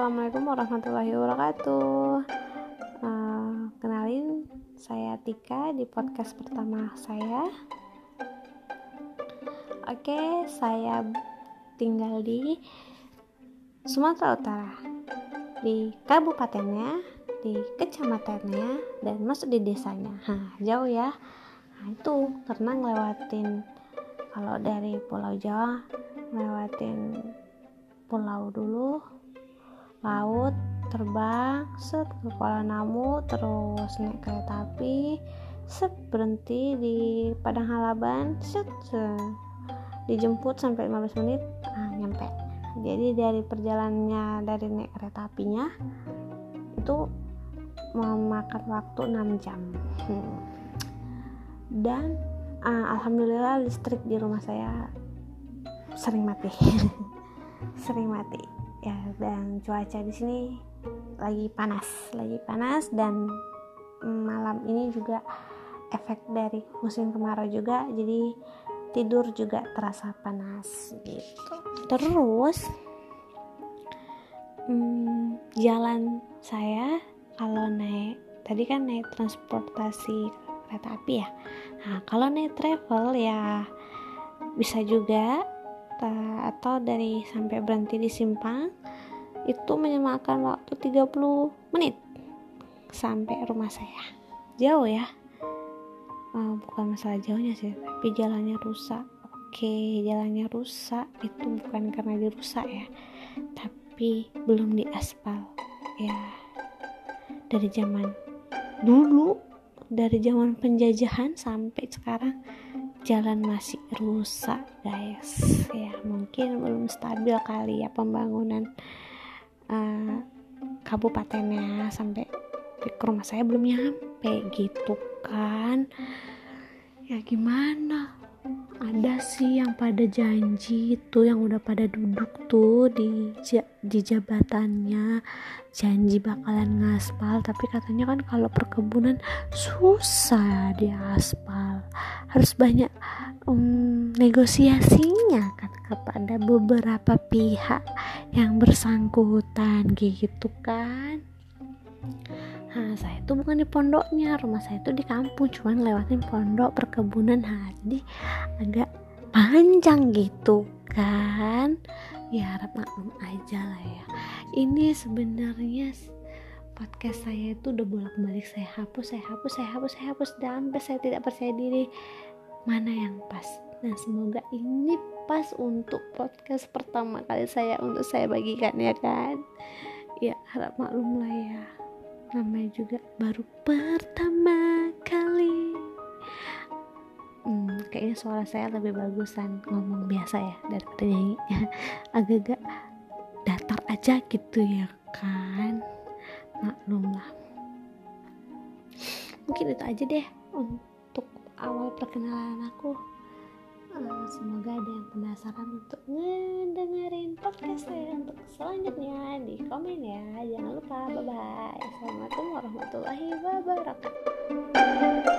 Assalamualaikum warahmatullahi wabarakatuh. Uh, kenalin, saya Tika di podcast pertama saya. Oke, saya tinggal di Sumatera Utara, di kabupatennya, di kecamatannya, dan masuk di desanya. Hah, jauh ya. Nah, itu karena ngelewatin kalau dari Pulau Jawa ngelewatin pulau dulu terbang set ke Kuala Namu terus naik kereta api set berhenti di Padang Halaban set, dijemput sampai 15 menit nah, nyampe. Jadi dari perjalanannya dari naik kereta apinya itu memakan waktu 6 jam. Hmm. dan uh, alhamdulillah listrik di rumah saya sering mati. Sering mati ya dan cuaca di sini lagi panas lagi panas dan malam ini juga efek dari musim kemarau juga jadi tidur juga terasa panas gitu. Terus hmm, jalan saya kalau naik tadi kan naik transportasi kereta api ya. Nah kalau naik travel ya bisa juga atau dari sampai berhenti di simpang itu menyemakan waktu 30 menit sampai rumah saya. Jauh ya. Uh, bukan masalah jauhnya sih tapi jalannya rusak. Oke jalannya rusak. Itu bukan karena dirusak ya tapi belum diaspal. Ya dari zaman dulu dari zaman penjajahan sampai sekarang jalan masih rusak guys. Ya mungkin belum stabil kali ya pembangunan uh, kabupatennya sampai ke rumah saya belum nyampe gitu kan. Ya gimana? Ada sih yang pada janji itu yang udah pada duduk tuh di di jabatannya. Janji bakalan ngaspal tapi katanya kan kalau perkebunan susah di aspal harus banyak um, negosiasinya kan kepada beberapa pihak yang bersangkutan gitu kan Nah, saya itu bukan di pondoknya, rumah saya itu di kampung, cuman lewatin pondok perkebunan. Nah, jadi agak panjang gitu kan. Ya harap maklum aja lah ya. Ini sebenarnya podcast saya itu udah bolak-balik saya hapus, saya hapus, saya hapus, saya hapus sampai saya tidak percaya diri. Mana yang pas. Nah, semoga ini pas untuk podcast pertama kali saya untuk saya bagikan ya kan. Ya, harap maklum lah ya. Namanya juga baru pertama kali. Hmm, kayaknya suara saya lebih bagusan ngomong biasa ya daripada nyanyi. Agak-agak datar aja gitu ya kan maklum lah. Mungkin itu aja deh untuk awal perkenalan aku. Uh, semoga ada yang penasaran untuk ngedengerin podcast saya untuk selanjutnya. Di komen ya. Jangan lupa. Bye bye assalamualaikum warahmatullahi wabarakatuh